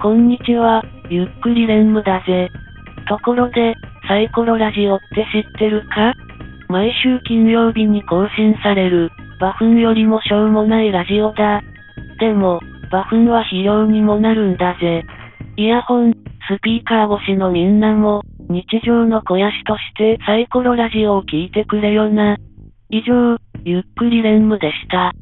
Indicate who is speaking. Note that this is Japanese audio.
Speaker 1: こんにちは、ゆっくりレンムだぜ。ところで、サイコロラジオって知ってるか？毎週金曜日に更新される、バフンよりもしょうもないラジオだ。でも、バフンは肥料にもなるんだぜ。イヤホン、スピーカー越しのみんなも、日常の肥やしとしてサイコロラジオを聞いてくれよな。以上、ゆっくりレンムでした。